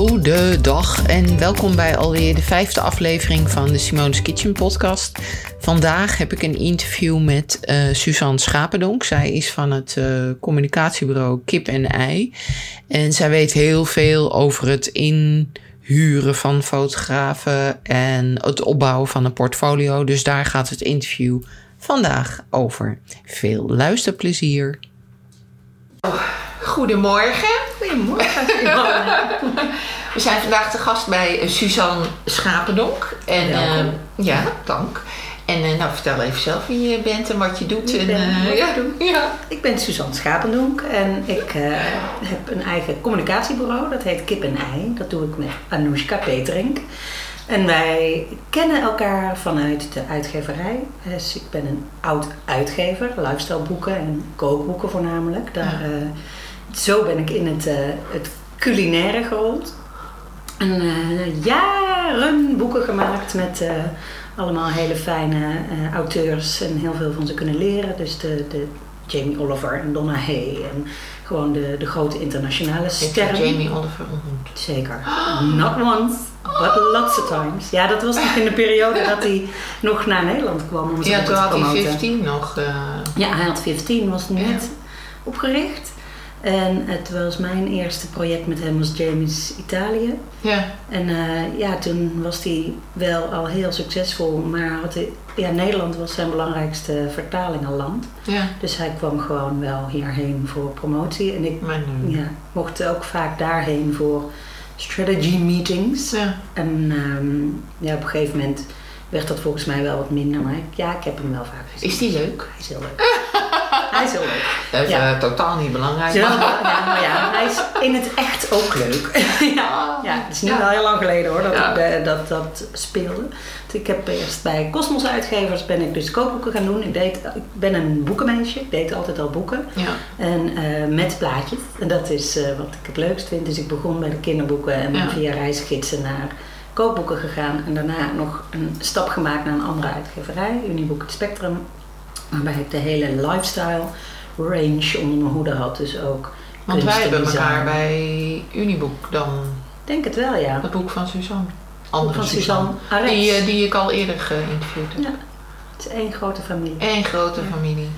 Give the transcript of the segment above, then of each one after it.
Goedendag en welkom bij alweer de vijfde aflevering van de Simone's Kitchen podcast. Vandaag heb ik een interview met uh, Suzanne Schapendonk. Zij is van het uh, communicatiebureau Kip en Ei. En zij weet heel veel over het inhuren van fotografen en het opbouwen van een portfolio. Dus daar gaat het interview vandaag over. Veel luisterplezier. Oh, goedemorgen. Goedemorgen. We zijn vandaag te gast bij Suzanne Schapendonk. En uh, ja, dank. En uh, nou, vertel even zelf wie je bent en wat je doet. Ik en, ben, uh, ja. ja. ik ben Suzanne Schapendonk en ik heb een eigen communicatiebureau. Dat heet Kip en Ei. Dat doe ik met Anoushka Peterink. En wij kennen elkaar vanuit de uitgeverij. Dus ik ben een oud uitgever, lifestyle boeken en kookboeken voornamelijk. Daar, ja. Zo ben ik in het, het culinaire gerold. En uh, jaren boeken gemaakt met uh, allemaal hele fijne uh, auteurs en heel veel van ze kunnen leren. Dus de, de Jamie Oliver en Donna Hay en gewoon de, de grote internationale sterren. Heb je Jamie Oliver ontmoet? Zeker. Not once, but lots of times. Ja, dat was nog in de periode dat hij nog naar Nederland kwam om ja, toen had hij 15 nog. Ja, hij had 15, was net ja. opgericht. En het was mijn eerste project met hem was James Italië. Ja. En uh, ja, toen was hij wel al heel succesvol, maar had hij, ja, Nederland was zijn belangrijkste vertalingenland. Ja. Dus hij kwam gewoon wel hierheen voor promotie. En ik ja, mocht ook vaak daarheen voor strategy meetings. Ja. En um, ja, op een gegeven moment werd dat volgens mij wel wat minder, maar ik, ja, ik heb hem wel vaak gezien. Is die leuk? Hij is heel leuk. hij is heel leuk. Dat is ja. uh, totaal niet belangrijk. Ja, ja, maar ja, hij is in het echt ook leuk. ja, ja, het is nu wel heel lang geleden hoor dat ik eh, dat, dat speelde. Ik heb eerst bij Cosmos Uitgevers ben ik dus kookboeken gaan doen. Ik, deed, ik ben een boekenmeisje, ik deed altijd al boeken. Ja. En eh, met plaatjes. En dat is eh, wat ik het leukst vind. Dus ik begon bij de kinderboeken en ben via reisgidsen naar kookboeken gegaan. En daarna nog een stap gemaakt naar een andere uitgeverij, Uniboek het Spectrum. Waarbij ik de hele lifestyle range onder mijn hoede had. Dus ook Want wij hebben design. elkaar bij Uniboek dan, denk het wel, ja. het boek van Suzanne. Andere Van Suzanne. Die, eh, die ik al eerder geïnterviewd heb. Ja. Het is één grote familie. Eén grote Ja. familie.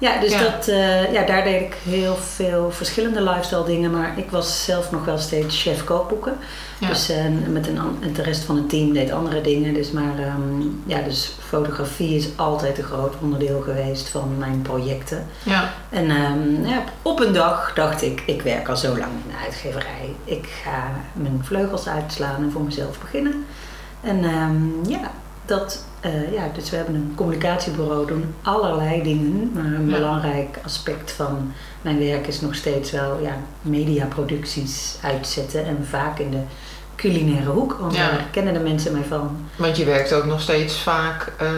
Ja, dus Ja. Dat, eh, ja, daar deed ik heel veel verschillende lifestyle dingen. Maar ik was zelf nog wel steeds chef kookboeken. Ja. Dus eh, met een, en de rest van het team deed andere dingen. Dus, maar ehm, ja, dus fotografie is altijd een groot onderdeel geweest van mijn projecten. ja. En ehm, ja, op een dag dacht ik, ik werk al zo lang in de uitgeverij. Ik ga mijn vleugels uitslaan en voor mezelf beginnen. En ehm, ja, dat, eh, ja, dus we hebben een communicatiebureau, doen allerlei dingen. Maar een Ja. belangrijk aspect van mijn werk is nog steeds wel ja, mediaproducties uitzetten. En vaak in de culinaire hoek, want Ja. daar kennen de mensen mij van. Want je werkt ook nog steeds vaak eh,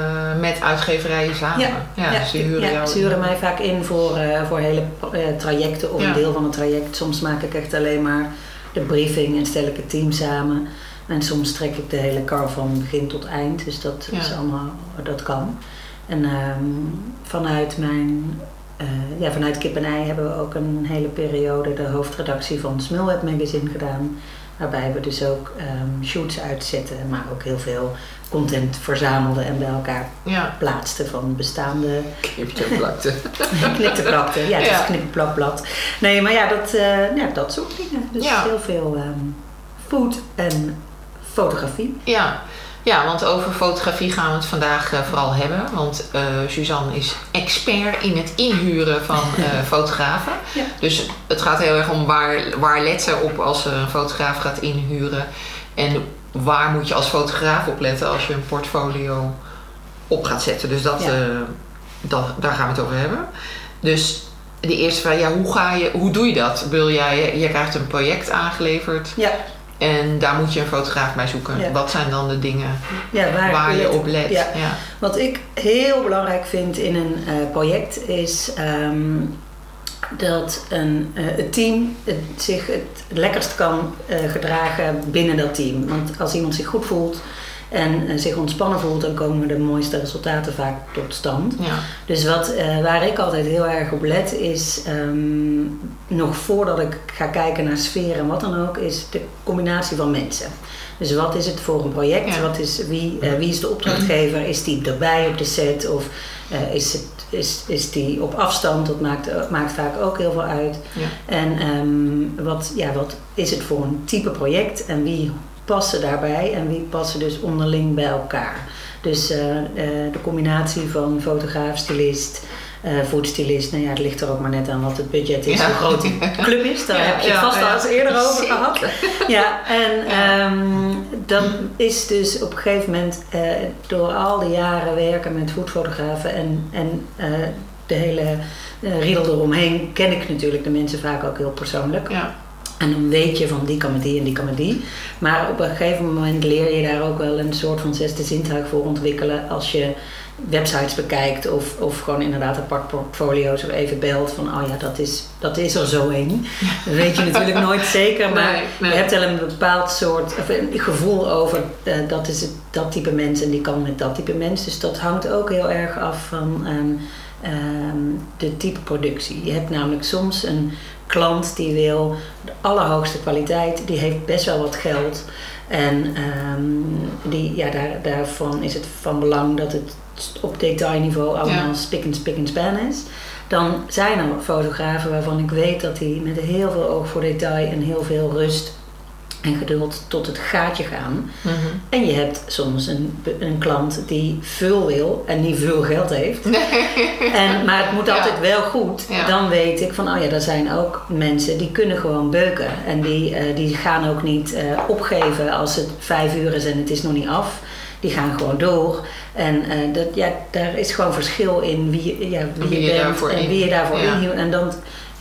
met uitgeverijen samen. Ja, ze huren ja, jou ze huren mij vaak in voor, eh, voor hele trajecten of een deel van het traject. Soms maak ik echt alleen maar de briefing en stel ik het team samen. En soms trek ik de hele kar van begin tot eind. Dus dat Ja. is allemaal, dat kan. En ehm, vanuit mijn, eh, ja, vanuit Kip en Ei hebben we ook een hele periode de hoofdredactie van Smulweb Magazine gedaan. Waarbij we dus ook ehm, shoots uitzetten, maar ook heel veel content verzamelden en bij elkaar Ja, plaatsten van bestaande knipje plakte. knipte plakte. Ja, het Ja. is knip plak blad. Nee, maar ja, dat, eh, ja, dat soort dingen. Dus Ja. heel veel ehm, food en fotografie. Ja. ja, want over fotografie gaan we het vandaag eh, vooral hebben. Want eh, Suzanne is expert in het inhuren van eh, fotografen. Ja. Dus het gaat heel erg om waar, waar let ze op als ze een fotograaf gaat inhuren. En waar moet je als fotograaf op letten als je een portfolio op gaat zetten. Dus dat, Ja. dat, daar gaan we het over hebben. Dus de eerste vraag, ja, hoe, ga je, hoe doe je dat? Wil jij, je krijgt een project aangeleverd Ja, en daar moet je een fotograaf bij zoeken. Ja. Wat zijn dan de dingen ja waar, waar je op let? Ja. Wat ik heel belangrijk vind in een eh, project is ehm, dat een, eh, het team het zich het lekkerst kan eh, gedragen binnen dat team. Want als iemand zich goed voelt en eh, zich ontspannen voelt, dan komen de mooiste resultaten vaak tot stand. Ja. Dus wat, eh, waar ik altijd heel erg op let is, ehm, nog voordat ik ga kijken naar sfeer en wat dan ook, is de combinatie van mensen. Dus wat is het voor een project? Ja. Wat is, wie, eh, wie is de opdrachtgever? Is die erbij op de set? Of is, het, is, is die op afstand? Dat maakt, maakt vaak ook heel veel uit. Ja. En ehm, wat, ja, wat is het voor een type project? En wie passen daarbij? En wie passen dus onderling bij elkaar? Dus eh, eh, de combinatie van fotograaf, stylist, foodstylist. Nou ja, het ligt er ook maar net aan wat het budget is, Ja. hoe groot die club is. Daar Ja, heb je het vast al eens eerder over gehad. Ja, en ehm, dan is dus op een gegeven moment door al die jaren werken met foodfotografen en, en de hele riedel eromheen ken ik natuurlijk de mensen vaak ook heel persoonlijk. Ja. En dan weet je van die kan met die en die kan met die. Maar op een gegeven moment leer je daar ook wel een soort van zesde zintuig voor ontwikkelen als je websites bekijkt of, of gewoon inderdaad apart portfolio's of even belt van oh ja, dat is, dat is er zo een. Dat weet je natuurlijk nooit zeker, maar Nee, nee. je hebt wel een bepaald soort of een gevoel over eh, dat is het, dat type mens en die kan met dat type mens. Dus dat hangt ook heel erg af van ehm, ehm, de type productie. Je hebt namelijk soms een klant die wil de allerhoogste kwaliteit, die heeft best wel wat geld. En ehm, die, ja, daar, daarvan is het van belang dat het op detailniveau allemaal Ja. spik en spik en span is. Dan zijn er fotografen waarvan ik weet dat die met heel veel oog voor detail en heel veel rust en geduld tot het gaatje gaan. Mhm. En je hebt soms een, een klant die veel wil en niet veel geld heeft. En, maar het moet Ja. altijd wel goed. Ja. Dan weet ik van, oh ja, er zijn ook mensen die kunnen gewoon beuken. En die, eh, die gaan ook niet eh, opgeven als het vijf uur is en het is nog niet af. Die gaan gewoon door. En eh, dat, ja, daar is gewoon verschil in wie, ja, wie, Wie je, bent en wie je daarvoor ja. inhield. En dan,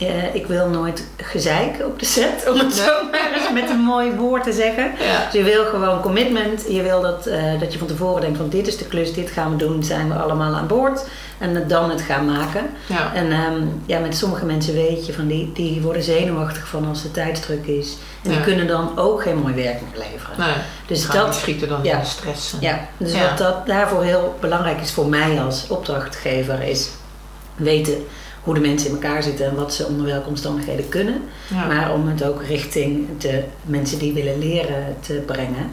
eh, ik wil nooit gezeik op de set, om het zo maar eens met een mooi woord te zeggen. Ja. Dus je wil gewoon commitment. Je wil dat, eh, dat je van tevoren denkt van dit is de klus, dit gaan we doen, zijn we allemaal aan boord. En dan het gaan maken. Ja. En ehm, ja, met sommige mensen weet je van die, die worden zenuwachtig van als de tijdsdruk is. En die kunnen dan ook geen mooi werk meer leveren. Nee. Dus dat, schieten dan ja. in de stress. ja, dus wat dat daarvoor heel belangrijk is voor mij als opdrachtgever is weten hoe de mensen in elkaar zitten en wat ze onder welke omstandigheden kunnen. Ja. Maar om het ook richting de mensen die willen leren te brengen.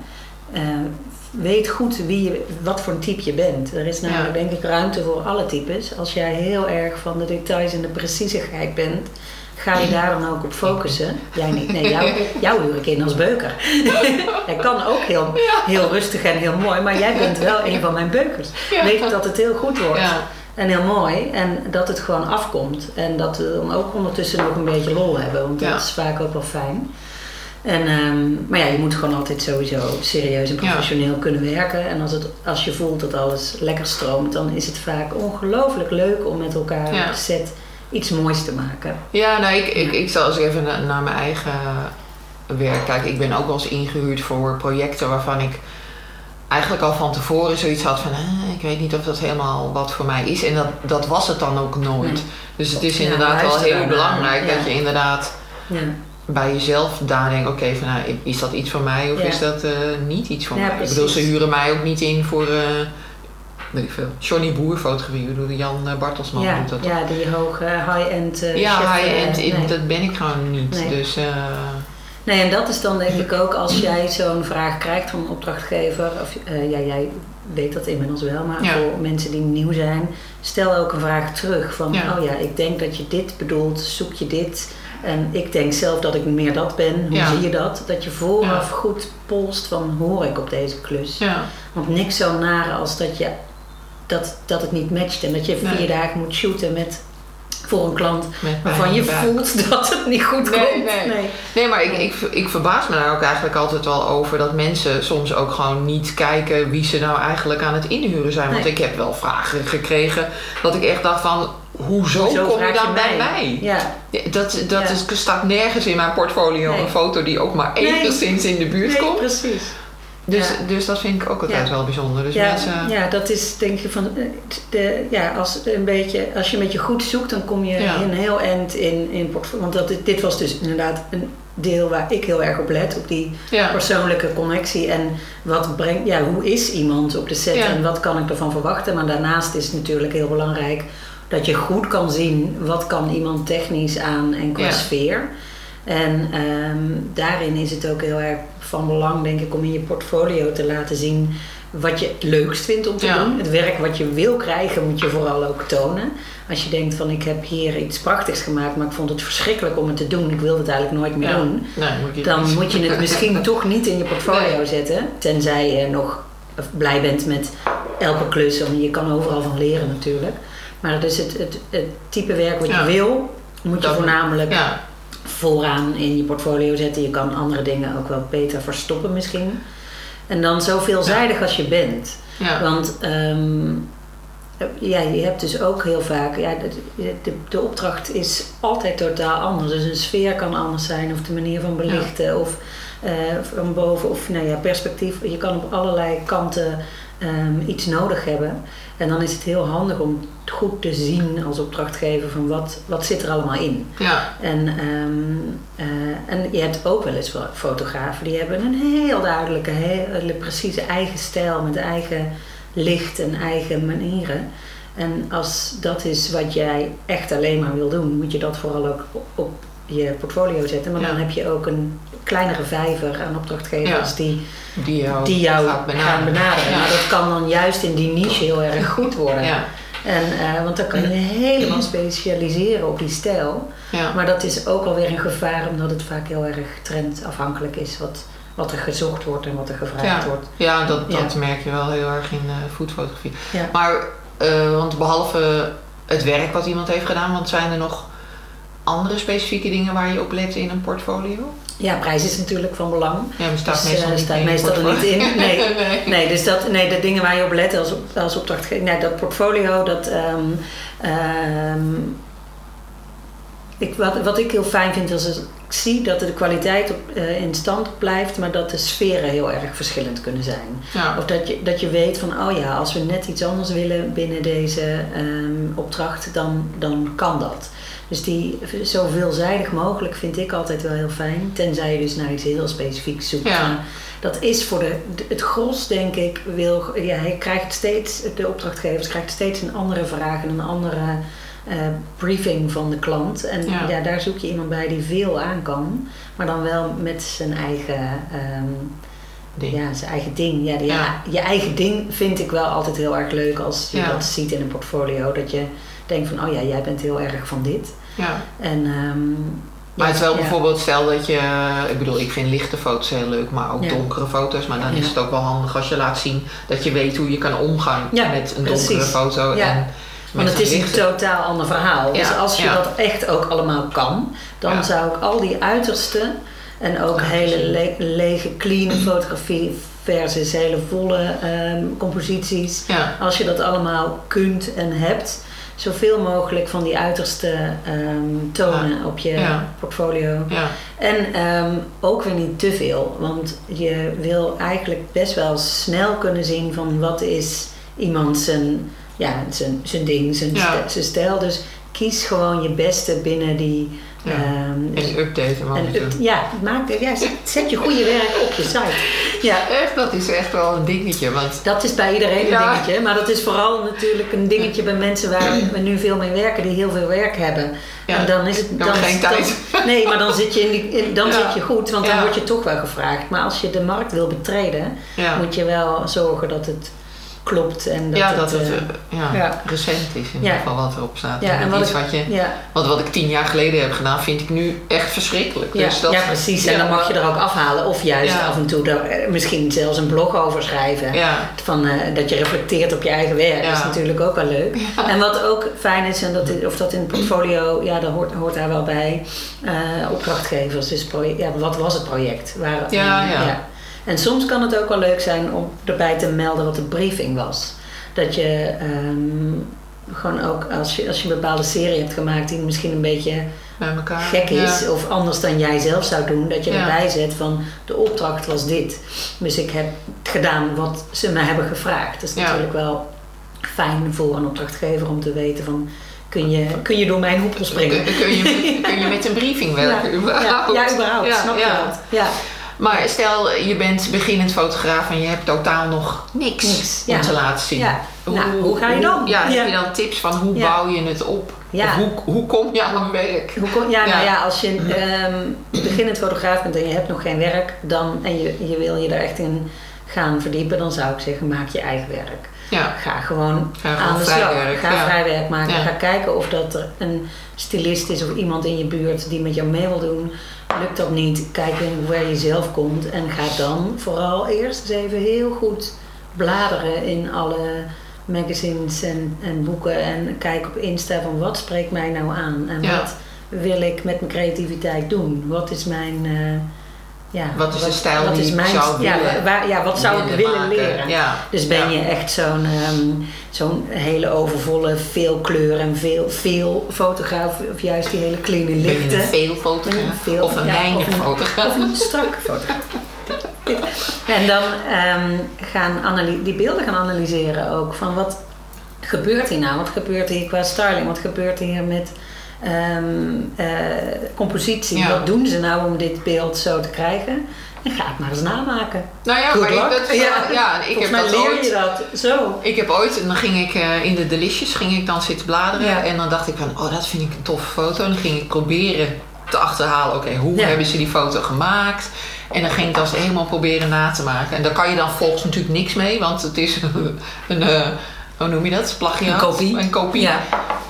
eh, weet goed wie je, wat voor een type je bent. Er is namelijk Ja. denk ik ruimte voor alle types. Als jij heel erg van de details en de precisieheid bent, ga je daar dan ook op focussen. Jij niet. Nee, jou, jou huur ik in als beuker. Jij kan ook heel, heel rustig en heel mooi, maar jij bent wel een van mijn beukers. Weet dat het heel goed wordt. Ja. En heel mooi. En dat het gewoon afkomt. En dat we dan ook ondertussen nog een beetje lol hebben. Want Ja. dat is vaak ook wel fijn. En, ehm, maar ja, je moet gewoon altijd sowieso serieus en Ja. professioneel kunnen werken. En als, het, als je voelt dat alles lekker stroomt, dan is het vaak ongelooflijk leuk om met elkaar Ja. set iets moois te maken. Ja, nou, ik, ik, ik zal eens even na- naar mijn eigen werk kijken. Ik ben ook wel eens ingehuurd voor projecten waarvan ik eigenlijk al van tevoren zoiets had van... "Eh, ik weet niet of dat helemaal wat voor mij is. En dat, dat was het dan ook nooit. Nee. Dus het is Ja, inderdaad wel heel belangrijk Ja. dat je inderdaad Ja, bij jezelf daar denkt... Oké, van nou, is dat iets voor mij of is dat eh, niet iets voor mij? Ik bedoel, ze huren mij ook niet in voor... eh weet ik veel. Johnny Boer fotografie. Bedoel, Jan eh, Bartelsman ja, doet dat ja die hoge high-end eh, ja, high-end, in- nee. dat ben ik gewoon niet. Nee. Dus Nee, en dat is dan denk ik ook als jij zo'n vraag krijgt van een opdrachtgever, of eh, ja, jij weet dat inmiddels wel, maar Ja. voor mensen die nieuw zijn, stel ook een vraag terug van, Ja. oh ja, ik denk dat je dit bedoelt, zoek je dit. En ik denk zelf dat ik meer dat ben, hoe Ja. zie je dat? Dat je vooraf goed polst van, hoor ik op deze klus? Want niks zo nare als dat, je, dat, dat het niet matcht en dat je Nee. vier dagen moet shooten met, voor een klant waarvan je buik. voelt dat het niet goed Nee, komt. nee. Nee, maar ik, ik, ik verbaas me daar ook eigenlijk altijd wel over dat mensen soms ook gewoon niet kijken wie ze nou eigenlijk aan het inhuren zijn. Want Nee. ik heb wel vragen gekregen dat ik echt dacht van, hoezo, Hoezo kom je dan bij mij? Ja, Dat, dat Ja. is, staat nergens in mijn portfolio Nee. een foto die ook maar Nee. enigszins in de buurt nee, komt. precies. Dus, Ja. dus dat vind ik ook altijd Ja. wel bijzonder. Dus ja, mensen... ja, dat is denk je van eh, de, ja, als een beetje, als je een beetje goed zoekt, dan kom je een heel eind in, in portfolio. Want dat, dit was dus inderdaad een deel waar ik heel erg op let, op die persoonlijke connectie en wat brengt, ja, hoe is iemand op de set en wat kan ik ervan verwachten. Maar daarnaast is het natuurlijk heel belangrijk dat je goed kan zien wat kan iemand technisch aan en qua sfeer. En ehm, daarin is het ook heel erg van belang, denk ik, om in je portfolio te laten zien wat je het leukst vindt om te Ja. doen. Het werk wat je wil krijgen, moet je vooral ook tonen. Als je denkt van ik heb hier iets prachtigs gemaakt, maar ik vond het verschrikkelijk om het te doen. Ik wilde het eigenlijk nooit meer Ja. doen. Nee, moet je Dan niet. moet je het misschien toch niet in je portfolio Nee. zetten. Tenzij je nog blij bent met elke klus. Want je kan overal van leren natuurlijk. Maar dus het, het, het type werk wat Ja. je wil, moet je Dat- voornamelijk vooraan in je portfolio zetten. Je kan andere dingen ook wel beter verstoppen misschien. En dan zo veelzijdig als je bent. ja. Want ehm, ja, je hebt dus ook heel vaak, ja, de, de, de opdracht is altijd totaal anders. Dus een sfeer kan anders zijn, of de manier van belichten, of eh, van boven, of nou ja, perspectief. Je kan op allerlei kanten ehm, iets nodig hebben. En dan is het heel handig om goed te zien als opdrachtgever van wat, wat zit er allemaal in. ja. En, ehm, eh, en je hebt ook wel eens fotografen die hebben een heel duidelijke, hele precieze eigen stijl met eigen licht en eigen manieren. En als dat is wat jij echt alleen maar wil doen, moet je dat vooral ook op, op je portfolio zetten. Maar dan heb je ook een kleinere vijver aan opdrachtgevers Ja. die, Die jou, die jou gaan benaderen. Ja. Maar dat kan dan juist in die niche heel erg goed worden. En, eh, want dan kan je helemaal specialiseren op die stijl. ja. Maar dat is ook alweer een gevaar, omdat het vaak heel erg trendafhankelijk is wat, wat er gezocht wordt en wat er gevraagd Ja. wordt. Ja, dat, Ja. dat merk je wel heel erg in eh foodfotografie. Maar, eh, want behalve het werk wat iemand heeft gedaan, want zijn er nog andere specifieke dingen waar je op let in een portfolio? Ja, prijs is natuurlijk van belang. Ja, maar staat Dus, meestal eh, niet staat in meestal er niet in. Nee. nee. Nee, dus dat, nee, de dingen waar je op let als, op- als opdrachtgever. Nee, dat portfolio, dat. ehm, ehm, ik, wat, wat ik heel fijn vind, is dat ik zie dat de kwaliteit op, eh, in stand blijft, maar dat de sferen heel erg verschillend kunnen zijn. Ja. Of dat je, dat je weet van, oh ja, als we net iets anders willen binnen deze ehm, opdracht, dan, dan kan dat. Dus die zo veelzijdig mogelijk vind ik altijd wel heel fijn. Tenzij je dus naar iets heel specifieks zoekt. Ja. Dat is voor de, het gros, denk ik, wil, ja, hij krijgt steeds, de opdrachtgevers krijgt steeds een andere vraag en een andere eh, briefing van de klant. En Ja. ja. daar zoek je iemand bij die veel aan kan, maar dan wel met zijn eigen ehm, Ding. ja, zijn eigen ding. Ja. Je eigen ding vind ik wel altijd heel erg leuk als je Ja. dat ziet in een portfolio. Dat je denkt van, oh ja, jij bent heel erg van dit. Ja. En, ehm, Maar ja, het is wel ja. bijvoorbeeld, stel dat je, ik bedoel, ik vind lichte foto's heel leuk, maar ook Ja. donkere foto's. Maar dan is het ook wel handig als je laat zien dat je weet hoe je kan omgaan met een donkere precies. foto. Ja. En Want het is een totaal ander verhaal. Dus als je dat echt ook allemaal kan, dan zou ik al die uiterste en ook hele le- lege, clean fotografie versus hele volle ehm, composities. Ja, Als je dat allemaal kunt en hebt, zoveel mogelijk van die uiterste ehm, tonen op je Ja. portfolio. ja, En ehm, ook weer niet te veel, want je wil eigenlijk best wel snel kunnen zien van wat is iemand zijn, ja, zijn, zijn ding, zijn, zijn stijl. Dus kies gewoon je beste binnen die. Ja. ehm, en update hem af en en toe. het- ja, maak, ja, zet, zet je goede werk op je site. Ja, Echt, dat is echt wel een dingetje. Want dat is bij iedereen een dingetje. Maar dat is vooral natuurlijk een dingetje bij mensen waar we nu veel mee werken, die heel veel werk hebben. Ja, en dan is het dan geen tijd. dan- nee, maar dan zit je, in die, in- dan Ja. zit je goed, want dan word je toch wel gevraagd. Maar als je de markt wil betreden, moet je wel zorgen dat het klopt. En dat ja het, dat het eh, eh, ja, ja. recent is in ieder geval wat erop staat. Ja, en wat iets ik- wat je... ja, Want wat ik tien jaar geleden heb gedaan, vind ik nu echt verschrikkelijk. ja, Dus dat, ja, precies. En dan mag je er ook afhalen. Of juist af en toe er, eh, misschien zelfs een blog over schrijven. Van, dat je reflecteert op je eigen werk. Dat is natuurlijk ook wel leuk. En wat ook fijn is, en dat, of dat in het portfolio, ja, dat hoort, hoort daar wel bij. opdrachtgevers. Dus proje- ja, wat was het project? Waar, Ja, ja. En soms kan het ook wel leuk zijn om erbij te melden wat de briefing was. Dat je, ehm, gewoon ook als je, als je een bepaalde serie hebt gemaakt die misschien een beetje Bij elkaar. gek is Ja. of anders dan jij zelf zou doen, dat je Ja. erbij zet van de opdracht was dit. Dus ik heb gedaan wat ze me hebben gevraagd. Dat is Ja. natuurlijk wel fijn voor een opdrachtgever om te weten van kun je, kun je door mijn hoepel springen. Kun, kun, je, kun je met een briefing werken? ja, überhaupt? ja, überhaupt. Ja, snap ja. je dat? Ja. Maar stel, je bent beginnend fotograaf en je hebt totaal nog niks, Niks, om ja. te laten zien. Ja. Nou, hoe ga je dan? Ja, Ja. heb je dan tips van hoe Ja. bouw je het op? Ja. Of hoe, hoe kom je aan werk? Hoe ja, nou Ja. als je ehm beginnend fotograaf bent en je hebt nog geen werk dan, en je, je wil je er echt in gaan verdiepen, dan zou ik zeggen, maak je eigen werk. Ja, Ga gewoon Ga gewoon aan de slag. werk, Ga ja. vrij werk maken. Ja. Ga kijken of dat er een stylist is of iemand in je buurt die met jou mee wil doen. Lukt dat niet, kijk in waar je zelf komt. En ga dan vooral eerst eens even heel goed bladeren in alle magazines en, en boeken. En kijk op Insta van wat spreekt mij nou aan. En Ja. wat wil ik met mijn creativiteit doen. Wat is mijn... eh, ja, Wat is de stijl wat die is ik zou ja, willen- waar, ja, wat zou ik willen maken. leren? Ja. Dus ben je echt zo'n ehm, zo'n hele overvolle, veel kleur en veel, veel fotograaf, of juist die hele clean Ben je lichte. een veel Ben je fotograaf? veel- of een weinig fotograaf? Of een strakke fotograaf. En dan ehm, gaan die beelden gaan analyseren ook. Van wat gebeurt hier nou? Wat gebeurt hier qua styling? Wat gebeurt hier met ehm, eh, compositie? Ja. Wat doen ze nou om dit beeld zo te krijgen? En ga het maar eens namaken. Nou ja, Good maar ik, dat, is wel- ja, ik heb dat leer ooit. je dat zo. Ik heb ooit, en dan ging ik eh, in de Delicious, ging ik dan zitten bladeren. Ja. En dan dacht ik van, oh dat vind ik een toffe foto. En dan ging ik proberen te achterhalen, oké, hoe Ja. hebben ze die foto gemaakt? En dan ging ik dat helemaal proberen na te maken. En daar kan je dan volgens natuurlijk niks mee, want het is een, eh, hoe noem je dat? Plagiaat? Een kopie. Een kopie. Ja.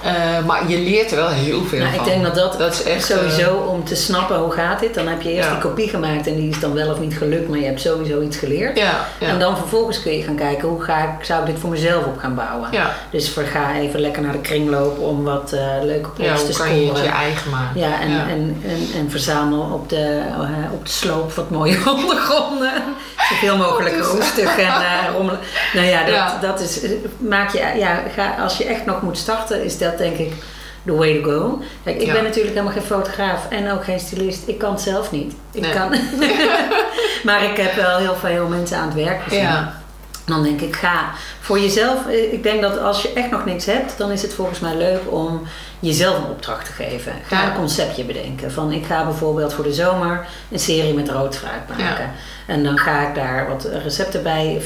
Eh, maar je leert er wel heel veel Nou, van. ik denk dat dat, Dat is echt, sowieso om te snappen hoe gaat dit. Dan heb je eerst Ja. die kopie gemaakt en die is dan wel of niet gelukt, maar je hebt sowieso iets geleerd. Ja, ja. En dan vervolgens kun je gaan kijken hoe ga ik, zou ik dit voor mezelf op gaan bouwen. ja. Dus voor, ga even lekker naar de kringloop om wat eh, leuke ja, plots te hoe kan je het scoren. je eigen maken? Ja, en, ja. En, en, en verzamel op de, eh, op de sloop wat mooie ondergronden. Zoveel mogelijk Goed is- roestig en eh rommelen. Nou ja, dat, Ja. dat is. eh, Maak je, ja, ga, als je echt nog moet starten, is dat denk ik the way to go. Kijk, ik Ja. ben natuurlijk helemaal geen fotograaf en ook geen stylist. Ik kan het zelf niet. Ik Nee. kan. maar ik heb wel heel veel mensen aan het werk gezien. Ja. Dan denk ik, ga voor jezelf. eh, Ik denk dat als je echt nog niks hebt, dan is het volgens mij leuk om jezelf een opdracht te geven. Ga Ja. een conceptje bedenken. Van ik ga bijvoorbeeld voor de zomer een serie met rood fruit maken. Ja. En dan ga ik daar wat recepten bij.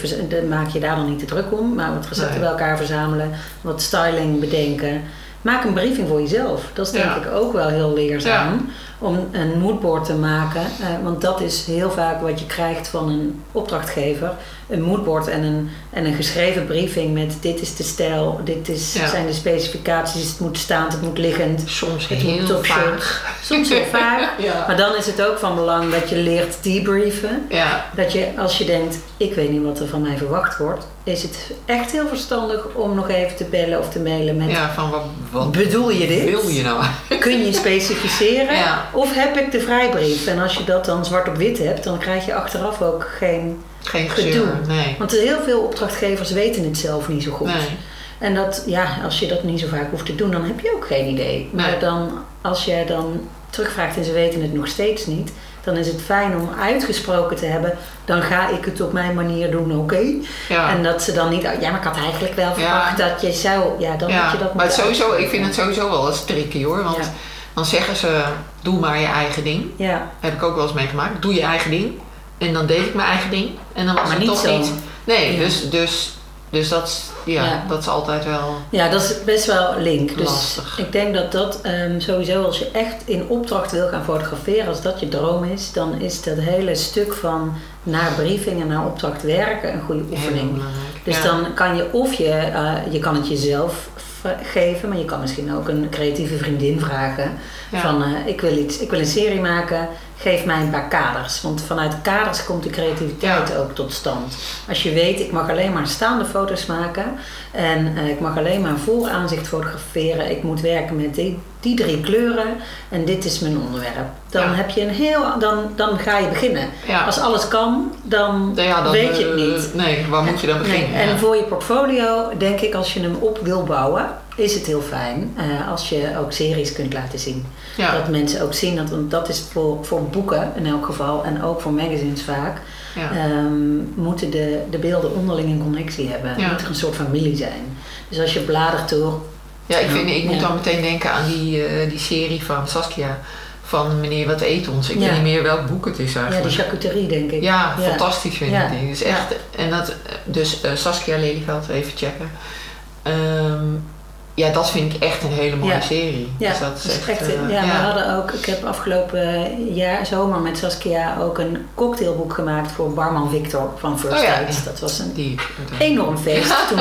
maak je daar dan niet te druk om, maar wat recepten Nee. bij elkaar verzamelen. Wat styling bedenken. Maak een briefing voor jezelf. Dat is denk Ja. ik ook wel heel leerzaam. Om een moodboard te maken. eh, want dat is heel vaak wat je krijgt van een opdrachtgever. Een moodboard en een, en een geschreven briefing met dit is de stijl, dit is, Ja. zijn de specificaties, het moet staand, het moet liggend. Soms Het moet heel op vaag. Soms heel vaak. Ja. Maar dan is het ook van belang dat je leert debriefen. Ja, Dat je als je denkt, ik weet niet wat er van mij verwacht wordt, is het echt heel verstandig om nog even te bellen of te mailen met ja, van wat, wat bedoel je dit? wil je nou? Kun je specificeren? Of heb ik de vrijbrief? En als je dat dan zwart op wit hebt, dan krijg je achteraf ook geen. Geen Gedoe. nee. Want heel veel opdrachtgevers weten het zelf niet zo goed. Nee. En dat, ja, als je dat niet zo vaak hoeft te doen, dan heb je ook geen idee. Maar dan, als jij dan terugvraagt en ze weten het nog steeds niet, dan is het fijn om uitgesproken te hebben. Dan ga ik het op mijn manier doen, oké. Ja. En dat ze dan niet, ja, maar ik had eigenlijk wel verwacht dat je zou, ja, dan ja, moet je dat maar sowieso, ik vind het sowieso wel eens tricky hoor. Want dan zeggen ze, doe maar je eigen ding. Ja, Heb ik ook wel eens meegemaakt. Doe je eigen ding. En dan deed ik mijn eigen ding. En dan was Maar het niet toch zo. niet. Nee, Ja. dus, dus, dus dat, is- ja, Ja. dat is altijd wel... ja, dat is best wel link. Dus Lastig. ik denk dat dat ehm, sowieso, als je echt in opdracht wil gaan fotograferen, als dat je droom is, dan is dat hele stuk van naar briefing en naar opdracht werken een goede oefening. Dus Ja. dan kan je of je, eh, je kan het jezelf geven, maar je kan misschien ook een creatieve vriendin vragen. Van eh, ik, wil iets, ik wil een serie maken, geef mij een paar kaders. Want vanuit de kaders komt de creativiteit ook tot stand. Als je weet, ik mag alleen maar staande foto's maken en eh, ik mag alleen maar voor aanzicht fotograferen. Ik moet werken met die, die drie kleuren en dit is mijn onderwerp. Dan Ja. heb je een heel, dan, dan ga je beginnen. Ja. Als alles kan, dan, Ja, dan, weet je het eh, niet. Nee, waar moet je dan beginnen? Nee, en voor je portfolio denk ik als je hem op wil bouwen, is het heel fijn eh, als je ook series kunt laten zien. Ja. Dat mensen ook zien, dat, want dat is voor, voor boeken in elk geval en ook voor magazines vaak. Ja. ehm, moeten de, de beelden onderling een connectie hebben. Ja. Moet er een soort familie zijn. Dus als je bladert door. Ja, ik, vind, ik moet Ja. dan meteen denken aan die, eh, die serie van Saskia. Van Meneer Wat Eet Ons. Ik Ja. weet niet meer welk boek het is Ja, eigenlijk. die charcuterie denk ik. Ja, fantastisch vind ik Ja. die. Dus echt, en dat, dus eh, Saskia Lelyveld, even checken. Ehm, ja, dat vind ik echt een hele mooie Ja. serie. Ja, dus dat is echt, echt, eh, ja, we ja. hadden ook, ik heb afgelopen jaar zomer met Saskia ook een cocktailboek gemaakt voor barman Victor van First Oh ja, ja. Dat was een Die, enorm feest. Toen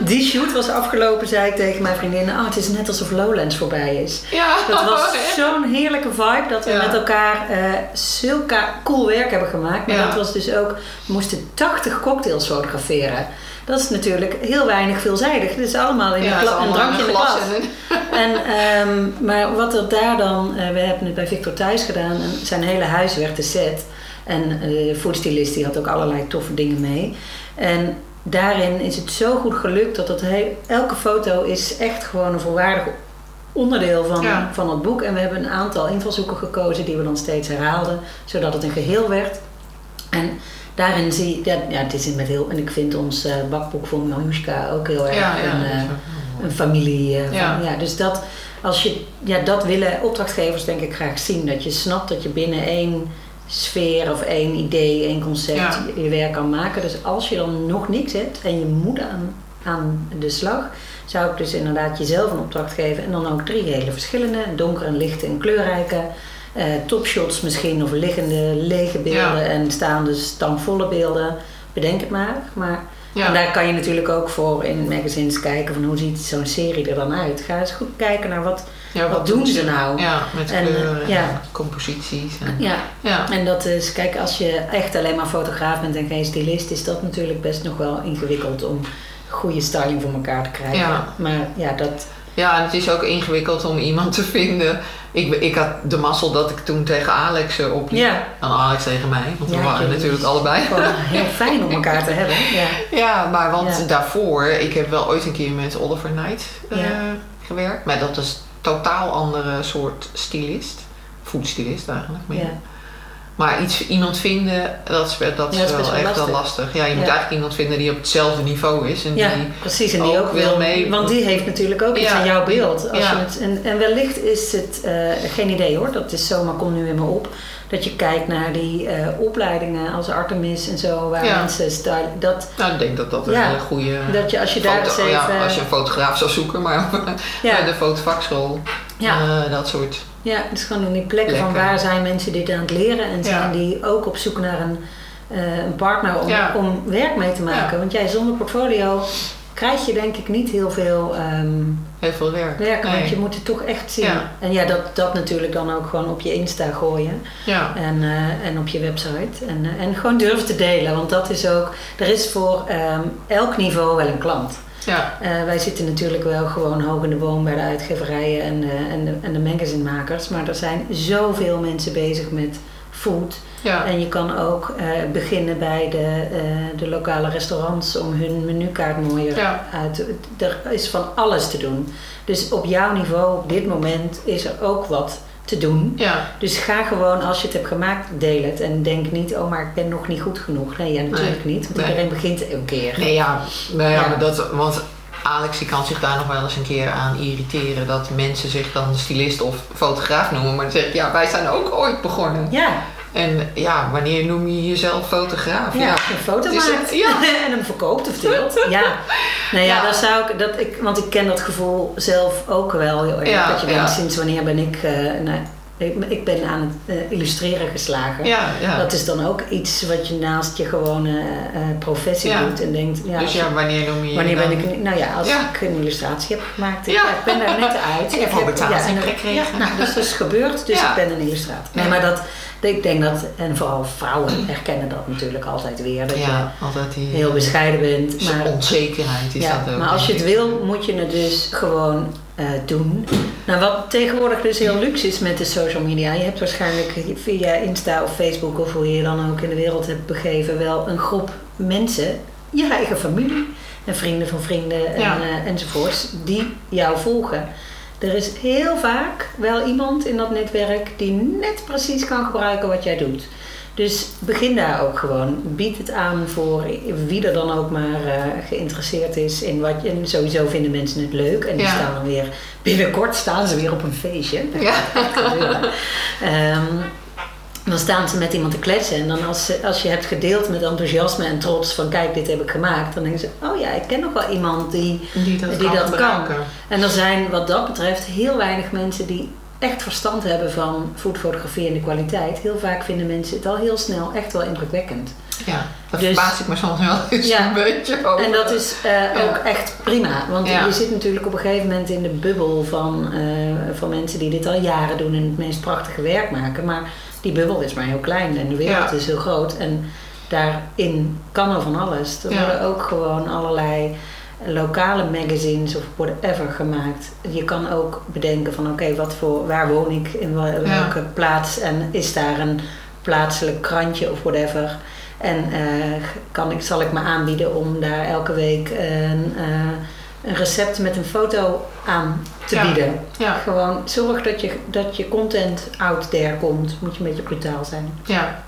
die shoot was afgelopen, zei ik tegen mijn vriendin, oh het is net alsof Lowlands voorbij is. ja, Dat was zo'n heerlijke vibe dat we Ja. met elkaar eh zulke cool werk hebben gemaakt. Maar Ja. dat was dus ook, we moesten 80 cocktails fotograferen. Dat is natuurlijk heel weinig veelzijdig. Het is allemaal in Ja, een, kla- een allemaal drankje in de glas klas. en ehm, maar wat er daar dan, eh, we hebben het bij Victor thuis gedaan en zijn hele huis werd de set. En eh, de foodstylist die had ook allerlei toffe dingen mee. En daarin is het zo goed gelukt dat het heel, elke foto is echt gewoon een volwaardig onderdeel van, Ja. van het boek. En we hebben een aantal invalshoeken gekozen die we dan steeds herhaalden, zodat het een geheel werd. En daarin zie je, ja, ja, het is met heel, en ik vind ons eh, bakboek voor Miljuska ook heel erg Ja, ja, een, eh, een familie. eh, van, Ja. dus dat, als je, ja, dat willen opdrachtgevers denk ik graag zien. Dat je snapt dat je binnen één sfeer of één idee, één concept je, je werk kan maken. Dus als je dan nog niks hebt en je moet aan, aan de slag, zou ik dus inderdaad jezelf een opdracht geven. En dan ook drie hele verschillende, een donkere, een lichte en kleurrijke. Eh, topshots misschien, of liggende, lege beelden Ja. en staande, stampvolle beelden. Bedenk het maar. maar Ja. en daar kan je natuurlijk ook voor in magazines kijken van hoe ziet zo'n serie er dan uit. Ga eens goed kijken naar wat, Ja, wat doen ze nou? Ja, met En, kleuren en ja. composities. En, Ja, ja. en dat is, kijk, als je echt alleen maar fotograaf bent en geen stylist, is dat natuurlijk best nog wel ingewikkeld om goede styling voor elkaar te krijgen. Maar ja, dat, Ja, en het is ook ingewikkeld om iemand te vinden. Ik, ik had de mazzel dat ik toen tegen Alex eh, opliep. ja, En Alex tegen mij, want we Ja, waren natuurlijk allebei. gewoon heel fijn om elkaar te hebben. Ja, Ja, maar want Ja. daarvoor, ik heb wel ooit een keer met Oliver Knight eh, gewerkt. Maar dat is totaal andere soort stylist. Foodstylist eigenlijk. meer. Maar iets, iemand vinden, dat is, dat is Ja, dat is wel echt wel lastig. lastig. Ja, je moet Ja. eigenlijk iemand vinden die op hetzelfde niveau is. En Ja, die, precies. En die ook ook, wil mee- Want die heeft natuurlijk ook iets aan jouw beeld. Als je het, en, en wellicht is het, eh, geen idee hoor, dat is zomaar, komt nu in me op. Dat je kijkt naar die eh, opleidingen als Artemis en zo, waar mensen dat, nou, ik denk dat dat een goede... dat je als je daar eens even... ja, als je een fotograaf zou zoeken, maar de fotovakschool, eh, dat soort. Ja, het is gewoon in die plekken van waar zijn mensen dit aan het leren en zijn Ja. die ook op zoek naar een, eh, een partner om, Ja. om werk mee te maken. Ja. Want jij zonder portfolio krijg je denk ik niet heel veel... ehm, Heel veel werk. werken, Nee. want je moet het toch echt zien. En ja, dat, dat natuurlijk dan ook gewoon op je Insta gooien Ja. en, eh, en op je website. En, eh, en gewoon durven te delen, want dat is ook, er is voor ehm, elk niveau wel een klant. Ja. Eh, wij zitten natuurlijk wel gewoon hoog in de boom bij de uitgeverijen en, eh, en, de, en de magazinemakers, maar er zijn zoveel mensen bezig met food. Ja. En je kan ook eh, beginnen bij de, eh, de lokale restaurants om hun menukaart mooier Ja. uit te... Er is van alles te doen. Dus op jouw niveau, op dit moment, is er ook wat te doen. Ja. Dus ga gewoon, als je het hebt gemaakt, deel het. En denk niet, oh, maar ik ben nog niet goed genoeg. Nee, ja, natuurlijk niet. Want Nee. iedereen begint een keer. Nee, ja. Nou ja, Ja. maar dat, want Alex die kan zich daar nog wel eens een keer aan irriteren. Dat mensen zich dan stylist of fotograaf noemen. Maar dan zeg ik, ja, wij zijn ook ooit begonnen. Ja, En ja, wanneer noem je jezelf fotograaf? ja, als je een foto maakt ja. en hem verkoopt of deelt. Ja, nou ja, Ja. dat zou ik, dat ik, want ik ken dat gevoel zelf ook wel heel erg. Ja, dat je ja. denkt, sinds wanneer ben ik, eh, nou, ik, ik ben aan het eh, illustreren geslagen. Ja, ja. Dat is dan ook iets wat je naast je gewone eh, professie Ja. doet en denkt, ja, dus ja, wanneer noem je je wanneer ben dan- ik, nou ja, als ik een illustratie heb gemaakt, ik, ik ben daar net uit. Ik heb al betaald en- gekregen. Nou, dus dat is gebeurd, dus ik ben een illustrator. Nee, maar dat, ik denk dat, en vooral vrouwen herkennen dat natuurlijk altijd weer, dat Ja, altijd die je heel bescheiden bent. Maar, onzekerheid is ja, dat ook. maar als je het wil, moet je het dus gewoon eh, doen. Nou, wat tegenwoordig dus heel luxe is met de social media. Je hebt waarschijnlijk via Insta of Facebook of hoe je je dan ook in de wereld hebt begeven, wel een groep mensen, je eigen familie, en vrienden van vrienden en, Ja. eh, enzovoorts, die jou volgen. Er is heel vaak wel iemand in dat netwerk die net precies kan gebruiken wat jij doet. Dus begin daar ook gewoon. Bied het aan voor wie er dan ook maar eh, geïnteresseerd is in wat je. En sowieso vinden mensen het leuk. En die Ja. staan dan weer. Binnenkort staan ze weer op een feestje. Dat Ja. Ehm, dan staan ze met iemand te kletsen. En dan als, als je hebt gedeeld met enthousiasme en trots van kijk, dit heb ik gemaakt. Dan denken ze, oh ja, ik ken nog wel iemand die Die dat Die kan dat kan. en er zijn wat dat betreft heel weinig mensen die echt verstand hebben van foodfotografie en de kwaliteit. Heel vaak vinden mensen het al heel snel echt wel indrukwekkend. Ja, daar Dus- verbaas ik me soms wel eens Ja. een beetje over. En dat is eh, Ja. ook echt prima. Want Ja. je zit natuurlijk op een gegeven moment in de bubbel van, eh, van mensen die dit al jaren doen en het meest prachtige werk maken. Maar die bubbel is maar heel klein en de wereld is heel groot. En daarin kan er van alles. Er worden ook gewoon allerlei lokale magazines of whatever gemaakt. Je kan ook bedenken van oké, wat voor waar woon ik, in wel- welke plaats en is daar een plaatselijk krantje of whatever. En eh, kan ik, zal ik me aanbieden om daar elke week een, eh, een recept met een foto aan te Ja. bieden. Ja, Gewoon zorg dat je, dat je content out there komt. Moet je een beetje brutaal zijn. ja.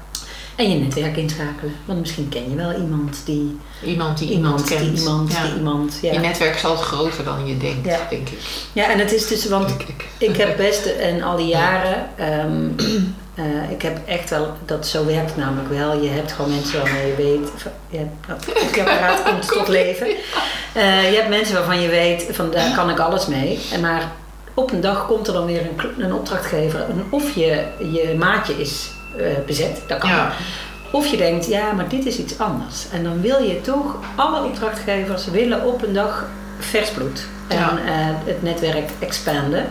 En je netwerk inschakelen. Want misschien ken je wel iemand die Iemand die iemand, iemand, kent. die iemand, ja. die iemand. Ja. Je netwerk is altijd groter dan je denkt, Ja. denk ik. ja, en het is dus, want ik. ik heb best en al die jaren, ehm, eh, ik heb echt wel, dat zo werkt het namelijk wel. Je hebt gewoon mensen waarvan je weet, je, hebt, oh, je apparaat komt tot leven. Eh, je hebt mensen waarvan je weet, van daar kan ik alles mee. En maar op een dag komt er dan weer een, een opdrachtgever. En of je, je maatje is eh, bezet, dat kan. Ja. Of je denkt, ja, maar dit is iets anders. En dan wil je toch, alle opdrachtgevers willen op een dag vers bloed. En Ja. eh, het netwerk expanden.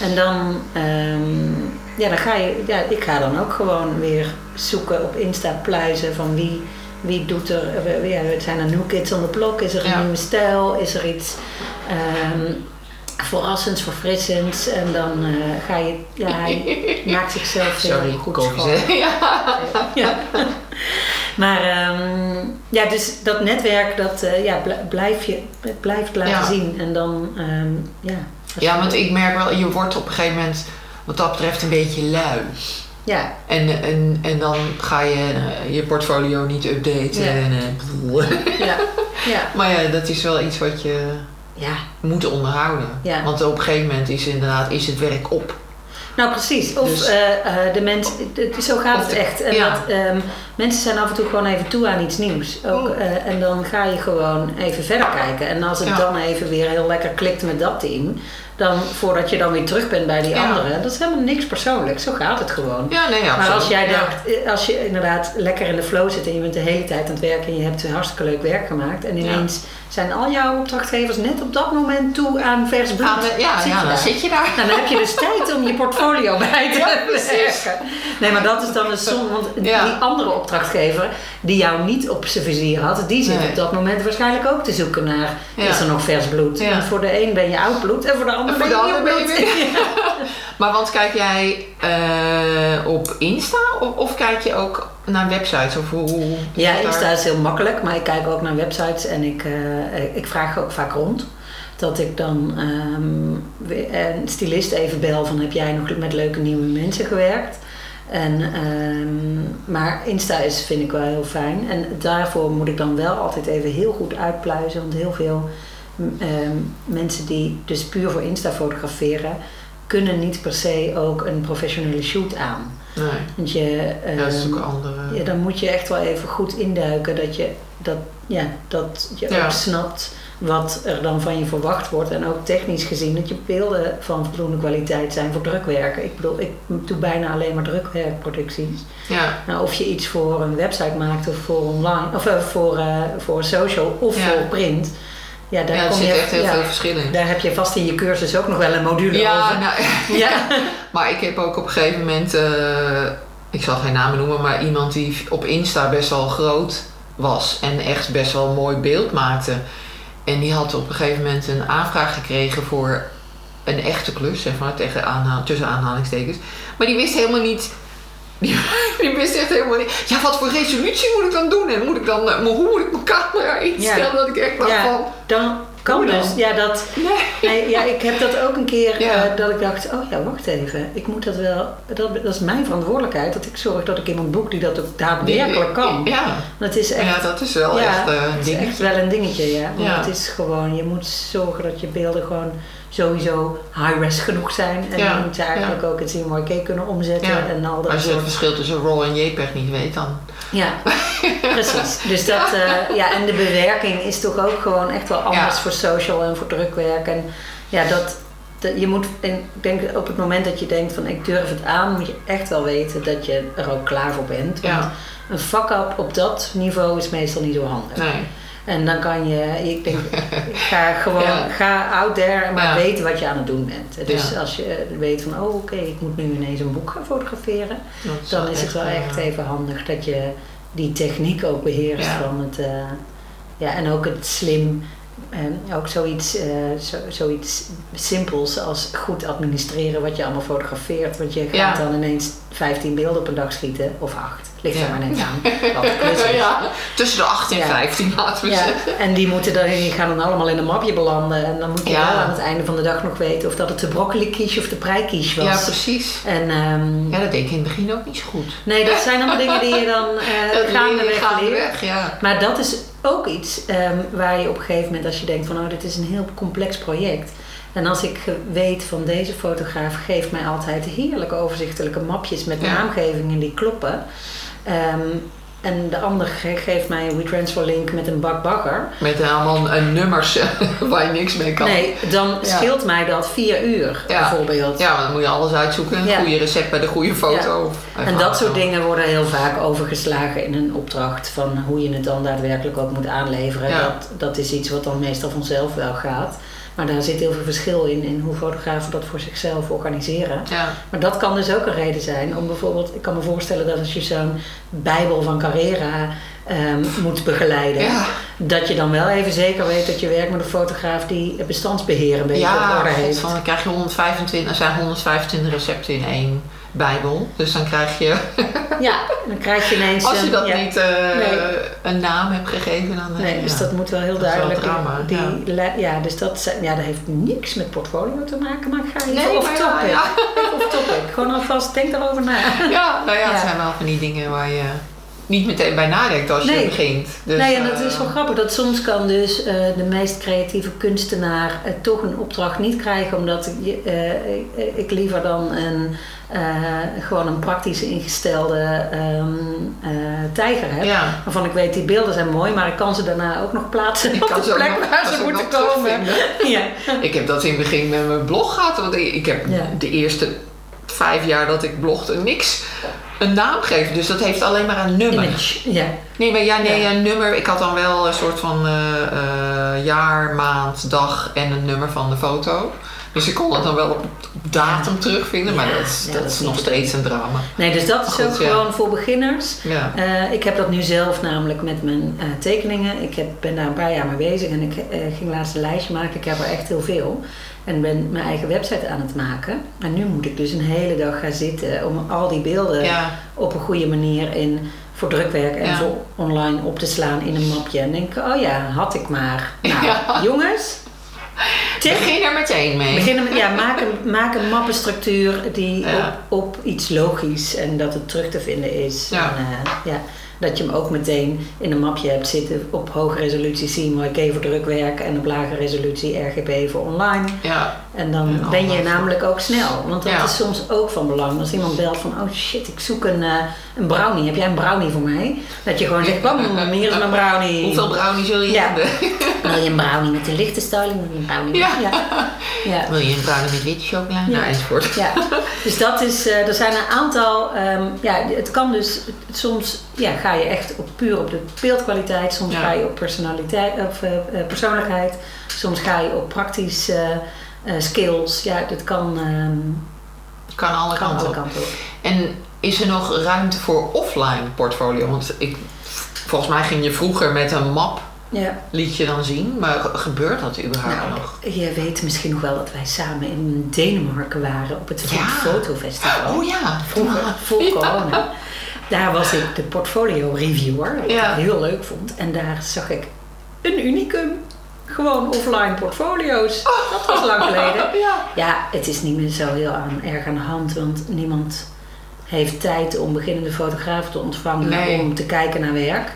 En dan, ehm, ja, dan ga je, ja, ik ga dan ook gewoon weer zoeken op Insta pluizen van wie, wie doet er, eh, ja, zijn er new kids on the block, is er een Ja. nieuwe stijl, is er iets ehm, verrassends, verfrissends. En dan eh, ga je, ja, hij maakt zichzelf heel Sorry, goed schoon. Ja. Ja. Maar ehm, ja, dus dat netwerk, dat eh, ja, bl- blijf je, blijft laten Ja. zien. En dan, ehm, ja. ja, want ik merk wel, je wordt op een gegeven moment wat dat betreft een beetje lui. Ja, En, en, en dan ga je eh, je portfolio niet updaten. Ja. En, ja, ja, maar ja, dat is wel iets wat je ja. moet onderhouden. Ja. Want op een gegeven moment is inderdaad is het werk op. Nou, precies. Of Dus- eh, eh, de mensen, het- zo gaat het echt. En ja. dat, ehm, mensen zijn af en toe gewoon even toe aan iets nieuws. Ook, Oh. eh, en dan ga je gewoon even verder kijken. En als het Ja. dan even weer heel lekker klikt met dat team, dan voordat je dan weer terug bent bij die Ja. andere, dat is helemaal niks persoonlijks. Zo gaat het gewoon. Ja, nee, ja. Maar als jij dacht, eh, als je inderdaad lekker in de flow zit en je bent de hele tijd aan het werken en je hebt hartstikke leuk werk gemaakt en ineens zijn al jouw opdrachtgevers net op dat moment toe aan vers bloed. Aan de- ja, Zit je ja, dan zit je daar. Nou, dan heb je dus tijd om je portfolio bij te Ja, werken. Nee, maar dat is dan een som. Want Ja. die andere opdrachtgever die jou niet op zijn vizier had, die zit Nee. op dat moment waarschijnlijk ook te zoeken naar is er nog vers bloed. Want voor de een ben je oud bloed en voor de ander Voor ben de bloed. Maar want kijk jij eh, op Insta of, of kijk je ook naar websites? Of hoe, hoe Ja, daar- Insta is heel makkelijk, maar ik kijk ook naar websites en ik, eh, ik vraag ook vaak rond. Dat ik dan weer een stylist even bel van heb jij nog met leuke nieuwe mensen gewerkt? En, ehm, maar Insta is, vind ik wel heel fijn. En daarvoor moet ik dan wel altijd even heel goed uitpluizen. Want heel veel mensen die dus puur voor Insta fotograferen, kunnen niet per se ook een professionele shoot aan. Nee, Want je, ja, dat is ehm, ook andere. ja, dan moet je echt wel even goed induiken dat je, dat, ja, dat je Ja. ook snapt wat er dan van je verwacht wordt. En ook technisch gezien dat je beelden van voldoende kwaliteit zijn voor drukwerken. Ik bedoel, ik doe bijna alleen maar drukwerkproducties. Ja, Nou, of je iets voor een website maakt of voor online, of eh, voor, eh, voor social of voor print. Ja, daar ja er kom zit je echt heel ja, veel verschil in. Daar heb je vast in je cursus ook nog wel een module Ja, over. nou, Ja. maar ik heb ook op een gegeven moment, eh, ik zal geen namen noemen, maar iemand die op Insta best wel groot was en echt best wel een mooi beeld maakte. En die had op een gegeven moment een aanvraag gekregen voor een echte klus, zeg maar, tegen aanhaal, tussen aanhalingstekens. Maar die wist helemaal niet Die, die wist echt helemaal niet. Ja, wat voor resolutie moet ik dan doen? En moet ik dan, eh, maar hoe moet ik mijn camera instellen? Ja. Dat ik echt dacht Ja, van... dan kan dan? dus. Ja, dat, Nee. nee, ja, ik heb dat ook een keer Ja. eh, dat ik dacht, oh ja, wacht even. Ik moet dat wel, dat, dat is mijn verantwoordelijkheid. Dat ik zorg dat ik iemand boek die dat ook daadwerkelijk kan. Ja. Dat is echt, ja, dat is wel ja, echt eh, een het is echt wel een dingetje, ja. Want Ja. het is gewoon, je moet zorgen dat je beelden gewoon sowieso high-res genoeg zijn. En je moet eigenlijk ook in CMYK kunnen omzetten en al dat Als je het verschil tussen RAW en JPEG niet weet, dan... Ja, precies. Dus dat, eh, ja, en de bewerking is toch ook gewoon echt wel anders Ja. voor social en voor drukwerk. En ja, dat, dat- je moet, ik denk op het moment dat je denkt van ik durf het aan, moet je echt wel weten dat je er ook klaar voor bent. Want Ja. een fuck-up op dat niveau is meestal niet zo handig. Nee. En dan kan je, ik denk, ga gewoon, Ja. ga out there, maar Ja. weten wat je aan het doen bent. Dus Ja. als je weet van, oh oké, ik moet nu ineens een boek gaan fotograferen dan is het wel echt even handig dat je die techniek ook beheerst Ja. van het. eh, ja, en ook het slim. En ook zoiets, eh, zo, zoiets simpels als goed administreren wat je allemaal fotografeert. Want je gaat Ja. dan ineens 15 beelden op een dag schieten, of 8. Ligt er maar net aan. Wat ja, tussen de 8 en Ja. 15 laten we Ja, zeggen. en die, moeten dan, die gaan dan allemaal in een mapje belanden. En dan moet je wel aan het einde van de dag nog weten of dat het de broccoli quiche of de prei was. Ja, precies. en, ehm, Ja, dat deed ik in het begin ook niet zo goed. Nee, dat zijn allemaal dingen die je dan eh gaandeweg leert. ja. Maar dat is ook iets ehm, waar je op een gegeven moment, als je denkt van oh, dit is een heel complex project. En als ik weet van deze fotograaf geeft mij altijd heerlijke overzichtelijke mapjes met naamgevingen die kloppen. Ehm, en de ander ge- geeft mij een WeTransfer link met een bak bagger. Met allemaal eh, nummers waar je niks mee kan. Nee, dan Ja. scheelt mij dat vier uur Ja. bijvoorbeeld. Ja, dan moet je alles uitzoeken. Een Ja. goede recept bij de goede foto. En dat soort dingen worden heel vaak overgeslagen in een opdracht van hoe je het dan daadwerkelijk ook moet aanleveren. Dat, dat is iets wat dan meestal vanzelf wel gaat. Maar daar zit heel veel verschil in, in hoe fotografen dat voor zichzelf organiseren. Ja, Maar dat kan dus ook een reden zijn om bijvoorbeeld, ik kan me voorstellen dat als je zo'n Bijbel van Carrera ehm, moet begeleiden, ja. dat je dan wel even zeker weet dat je werkt met een fotograaf die het bestandsbeheer een beetje op ja orde God, heeft. van, dan krijg je 125, er zijn 125 recepten in één bijbel. Dus dan krijg je, Ja, dan krijg je ineens. als je dat ja. niet eh, Nee. een naam hebt gegeven, dan... eh, Nee, ja. dus dat moet wel heel wel duidelijk. drama, die, ja. die le- ja, dus dat, ja, dat heeft niks met portfolio te maken, maar ik ga even Nee, off topic. ja. Even off topic. Gewoon alvast, denk daarover na. Ja, nou ja, het zijn wel van die dingen waar je niet meteen bij nadenkt als je begint. Dus, nee, en dat eh, is wel grappig. Dat soms kan dus eh, de meest creatieve kunstenaar eh, toch een opdracht niet krijgen, omdat ik- ik liever dan een, gewoon een praktisch ingestelde ehm, eh, tijger heb. Ja, Waarvan ik weet, die beelden zijn mooi, maar ik kan ze daarna ook nog plaatsen Ik op kan de plek nog- waar ze moeten komen. Ja. ik heb dat in het begin met mijn blog gehad. Want ik ik heb Ja. de eerste vijf jaar dat ik blogde niks een naam gegeven. Dus dat heeft alleen maar een nummer. Image. Ja. Nee, maar ja, nee, Ja. een nummer. Ik had dan wel een soort van eh, eh, jaar, maand, dag en een nummer van de foto. Dus ik kon het dan wel op datum terugvinden, maar Ja, dat is, dat dat is nog steeds een drama. Nee, dus dat is Goed, ook gewoon voor beginners. Ja. Eh, ik heb dat nu zelf namelijk met mijn tekeningen. Ik heb, ben daar een paar jaar mee bezig en ik ging laatst een lijstje maken. Ik heb er echt heel veel. En ben mijn eigen website aan het maken. En nu moet ik dus een hele dag gaan zitten om al die beelden ja. op een goede manier in voor drukwerk en Ja. voor online op te slaan in een mapje. En denk oh ja, had ik maar. Nou, Ja. jongens. tip. Begin er meteen mee. Met, ja, maak een, maak een mappenstructuur die op, op iets logisch en dat het terug te vinden is. En, eh, ja, dat je hem ook meteen in een mapje hebt zitten op hoge resolutie CMYK voor drukwerk en op lage resolutie RGB voor online. Ja. En dan En ben je namelijk ook snel. Want dat Ja. is soms ook van belang. Als iemand belt van, oh shit, ik zoek een, eh, een brownie. Heb jij een brownie voor mij? Dat je gewoon zegt, bam, hier is mijn brownie. Hoeveel brownies wil je Ja. hebben? Wil je een brownie met de lichte styling? Wil je een brownie? Ja. ja. ja. Wil je een brownie met witte chocola? Ja. Nou, enzovoort. Ja, dus dat is, eh, er zijn een aantal, ehm, ja, het kan dus, soms ja, ga je echt op, puur op de beeldkwaliteit, soms Ja. ga je op personaliteit, of eh, eh, persoonlijkheid, soms ga je op praktisch eh, skills. Ja, dat kan, ehm, Kan alle kan kanten alle kanten op. En is er nog ruimte voor offline portfolio? Want ik, volgens mij ging je vroeger met een map Ja. liet je dan zien, maar ge- gebeurt dat überhaupt Nou, nog? je weet misschien nog wel dat wij samen in Denemarken waren op het Ja. Fotofestival. Oh ja, Vroeger, voor Ja. corona. Daar was ik de portfolio reviewer, wat Ja. ik heel leuk vond. En daar zag ik een unicum. Gewoon offline portfolio's. Dat was lang geleden. Ja. Ja, het is niet meer zo heel aan, erg aan de hand, want niemand heeft tijd om beginnende fotografen te ontvangen Nee. om te kijken naar werk.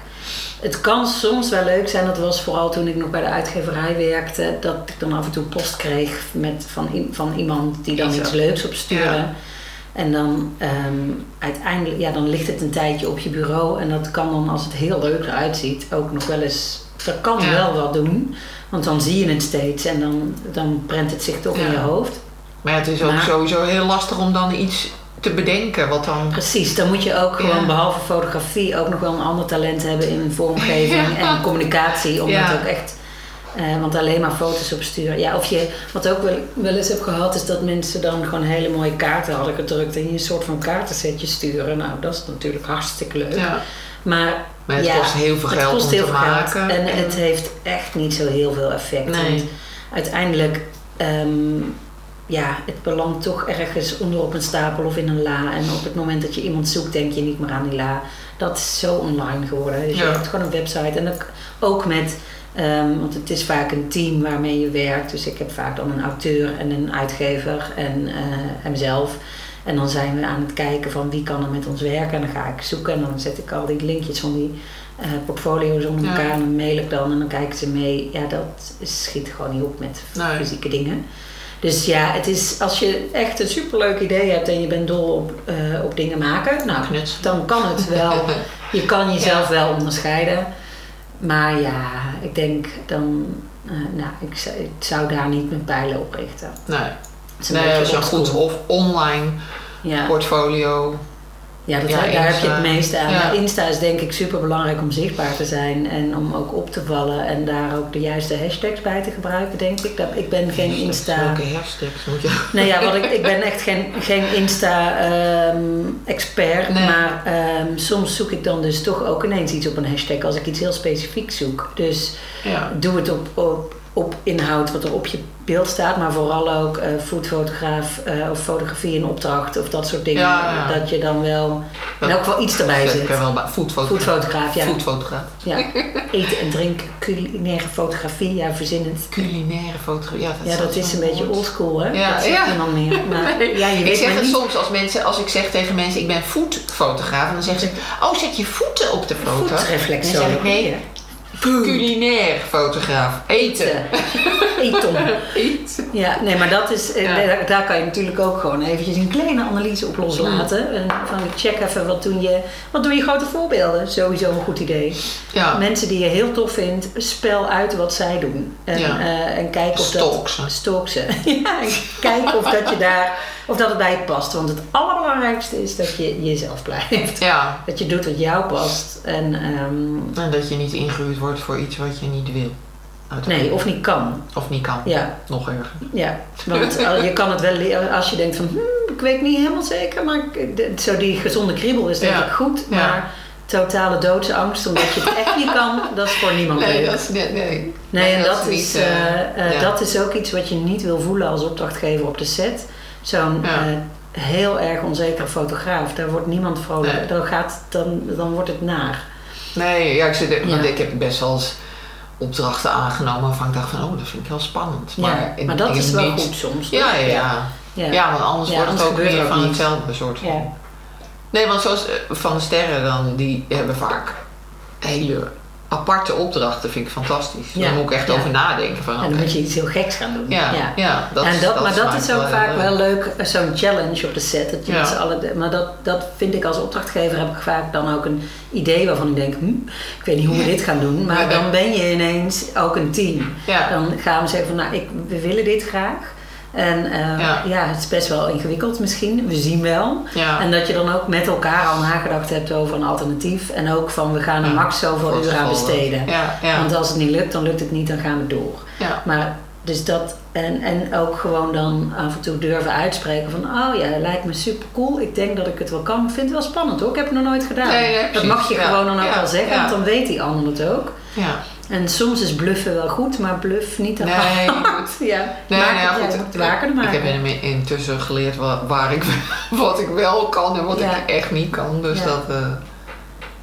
Het kan soms wel leuk zijn, dat was vooral toen ik nog bij de uitgeverij werkte, dat ik dan af en toe post kreeg met, van, van iemand die dan Iets leuks opstuurde. Ja. En dan ehm, uiteindelijk, ja, dan ligt het een tijdje op je bureau en dat kan dan, als het heel leuk eruit ziet, ook nog wel eens, dat kan Ja. wel wat doen. Want dan zie je het steeds en dan, dan prent het zich toch in je hoofd. Maar ja, het is ook Maar- sowieso heel lastig om dan iets te bedenken wat dan... Precies, dan moet je ook gewoon Ja. behalve fotografie ook nog wel een ander talent hebben in vormgeving Ja. en communicatie. Om het ook echt, eh, want alleen maar foto's opsturen. Ja, of je, wat ook wel, wel eens heb gehad, is dat mensen dan gewoon hele mooie kaarten hadden gedrukt en je een soort van kaartensetje sturen. Nou, dat is natuurlijk hartstikke leuk. Ja. Maar, Maar het ja, kost heel veel geld kost om heel te veel geld. maken. En het heeft echt niet zo heel veel effect. Nee. Want uiteindelijk, ehm, ja, het belandt toch ergens onder op een stapel of in een la. En op het moment dat je iemand zoekt, denk je niet meer aan die la. Dat is zo online geworden. Dus Ja. je hebt gewoon een website. En ook met, ehm, want het is vaak een team waarmee je werkt. Dus ik heb vaak dan een auteur en een uitgever en, eh, en mezelf. En dan zijn we aan het kijken van wie kan er met ons werken. En dan ga ik zoeken en dan zet ik al die linkjes van die eh, portfolio's onder Ja. elkaar. En dan mail ik dan en dan kijken ze mee. Ja, dat schiet gewoon niet op met Nee. fysieke dingen. Dus ja, het is als je echt een superleuk idee hebt en je bent dol op, eh, op dingen maken, nou, dan kan het wel. Je kan jezelf Ja. wel onderscheiden. Maar ja, ik denk dan, eh, nou, ik, zou- ik zou daar niet mijn pijlen op richten. Nee, Het is een nee is een goed of online Ja. portfolio. Ja, dat, Ja, daar heb je het meeste aan. Ja. Maar Insta is denk ik super belangrijk om zichtbaar te zijn en om ook op te vallen en daar ook de juiste hashtags bij te gebruiken, denk ik. Dat, ik ben geen Insta. Welke hashtags moet je... Nee, ja, wat ik, ik ben echt geen, geen Insta-expert, Nee. maar ehm, soms zoek ik dan dus toch ook ineens iets op een hashtag als ik iets heel specifiek zoek. Dus Ja. doe het op, op, op inhoud wat er op je beeld staat, maar vooral ook eh foodfotograaf eh, of fotografie in opdracht of dat soort dingen. Ja, ja. Dat je dan wel in elk geval iets erbij zit. ik wel bij. Foodfotograaf. Foodfotograaf, ja. Foodfotograaf. ja. Eten en drinken, culinaire fotografie, ja, verzin het. Culinaire fotografie. Ja, dat, Ja, dat is een beetje oldschool, hè? Ja, dat zegt ja. niemand meer. Maar ja, je ik zeg het niet. soms als mensen, als ik zeg tegen mensen, ik ben foodfotograaf, en dan zeggen ze, oh, zet je voeten op de foto. Voetreflex Dan zeg ik, nee, culinair fotograaf. Eten. Eton. Eten. Ja, nee, maar dat is, eh, Ja. daar, daar kan je natuurlijk ook gewoon eventjes een kleine analyse op loslaten. En van check even wat doen je, wat doen je grote voorbeelden. Sowieso een goed idee. Ja. Mensen die je heel tof vindt, spel uit wat zij doen. En, Ja. eh, en kijk of dat... Stalk ze. ja, en kijk of dat je daar, of dat het bij je past. Want het allerbelangrijkste is dat je jezelf blijft. Ja. Dat je doet wat jou past. En ehm, En dat je niet ingehuurd wordt voor iets wat je niet wil. nee, of niet kan. Of niet kan. Ja, Nog erger. Ja, want al- je kan het wel leren als je denkt van, hmm, ik weet niet helemaal zeker, maar de- zo die gezonde kriebel is denk Ja. ik goed, Ja. maar totale doodsangst omdat je het echt niet kan, dat is voor niemand Nee, leuk. dat is net, nee. Nee, en dat, niet, is, eh, eh, eh, ja. dat is ook iets wat je niet wil voelen als opdrachtgever op de set. Zo'n eh, heel erg onzekere fotograaf, daar wordt niemand vrolijk, Nee. dan, gaat, dan, dan wordt het naar. Nee, ja, ik, zit er, want ik heb best wel eens opdrachten aangenomen waarvan ik dacht van, oh, dat vind ik heel spannend. Maar, ja, maar dat is wel niet- goed soms. Ja, ja, ja. ja. Ja, want anders wordt anders het ook er ook van hetzelfde soort. Nee, want zoals eh, Van de Sterren dan, die hebben vaak hele aparte opdrachten, vind ik fantastisch. Ja, Daar moet ik echt ja. over nadenken. Van, En dan moet je iets heel geks gaan doen. Ja, ja. dat, en dat, maar dat is ook wel vaak heel wel leuk. eh, zo'n challenge op de set. Dat je de- maar dat, dat vind ik als opdrachtgever heb ik vaak dan ook een idee waarvan ik denk, hm, ik weet niet hoe we dit gaan doen. Maar dan ben je ineens ook een team. Dan gaan we zeggen van, nou, ik, we willen dit graag. En eh, Ja. ja. het is best wel ingewikkeld misschien, we zien wel. Ja. En dat je dan ook met elkaar al nagedacht hebt over een alternatief. En ook van, we gaan er max zoveel uur aan dat- besteden. Want als het niet lukt, dan lukt het niet, dan gaan we door. Maar dus dat, en, en ook gewoon dan af en toe durven uitspreken van, oh ja, lijkt me super cool. Ik denk dat ik het wel kan. Ik vind het wel spannend hoor. Ik heb het nog nooit gedaan. Nee, nee, dat mag je gewoon dan ook wel zeggen, want dan weet die ander het ook. ja. En soms is bluffen wel goed, maar bluff niet aan Nee, hard. Ja, Nee, Maak nou ja, het- goed. ja, maken. Ik heb in- intussen geleerd wa- waar ik, wat ik wel kan en wat Ja. ik echt niet kan. Dus Ja. dat, eh,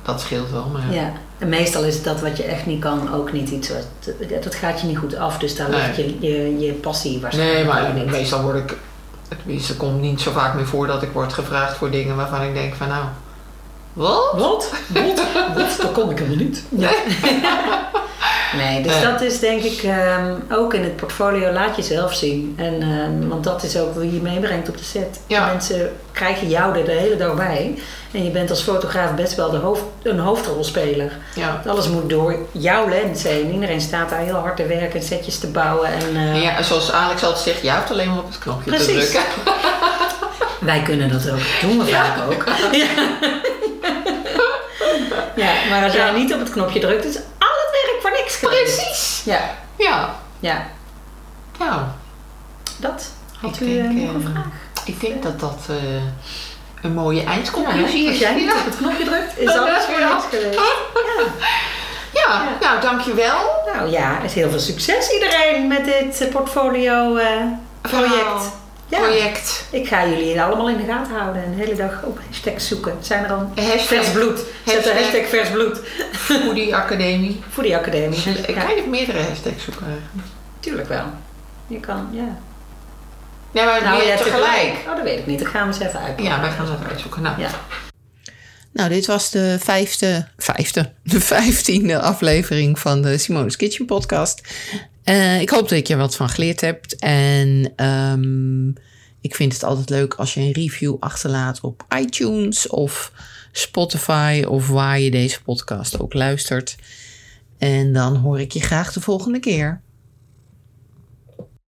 dat scheelt wel. Maar ja. Ja, en meestal is dat wat je echt niet kan ook niet iets wat. Dat gaat je niet goed af, dus daar ligt je, je, je passie waarschijnlijk Nee, maar niet. meestal word ik... Het komt niet zo vaak meer voor dat ik word gevraagd voor dingen waarvan ik denk van nou... Wat? Wat? Wat? Wat? Dat kon ik helemaal niet. Ja. nee, dus dat is denk ik ehm, ook in het portfolio laat jezelf zien. En, ehm, want dat is ook wie je meebrengt op de set. Ja. Mensen krijgen jou er de hele dag bij. En je bent als fotograaf best wel de hoofd, een hoofdrolspeler. Ja. Alles moet door jouw lens heen. Iedereen staat daar heel hard te werken, setjes te bouwen. En, eh, En ja, en zoals Alex altijd zegt, jij hoeft alleen maar op het knopje te Precies. drukken. Wij kunnen dat ook. Doen we Ja. vaak ook. Ja. ja, maar als jij niet op het knopje drukt, is al het werk voor niks geweest. Precies. Ja, Ja. ja. Nou, dat. Had Ik u eh, denk, nog een eh, vraag? ik denk dat dat eh, een mooie Ja, eindconclusie als is. jij niet Ja. op het knopje drukt, is alles voor Ja. niks geweest. Ja. Ja, nou dankjewel. Nou ja, is heel veel succes iedereen met dit eh, portfolio eh, project. Verhaal. Ja. Project. Ik ga jullie allemaal in de gaten houden en de hele dag op hashtags zoeken. Zijn er al Hashtag vers bloed? Zet de Hashtag- hashtag vers bloed Foodie Academie. voor die academie. Ik Ja, kan je meerdere hashtags zoeken tuurlijk wel. Je kan, ja. Nee, maar Nou meer ja, tegelijk. Oh, dat weet ik niet. Dat gaan we eens even uit. Ja, wij gaan dat uitzoeken. Nou, Ja. Nou, dit was de vijfde, vijfde, de vijftiende aflevering van de Simone's Kitchen podcast. Eh, ik hoop dat je er wat van geleerd hebt. En ehm, ik vind het altijd leuk als je een review achterlaat op iTunes of Spotify of waar je deze podcast ook luistert. En dan hoor ik je graag de volgende keer.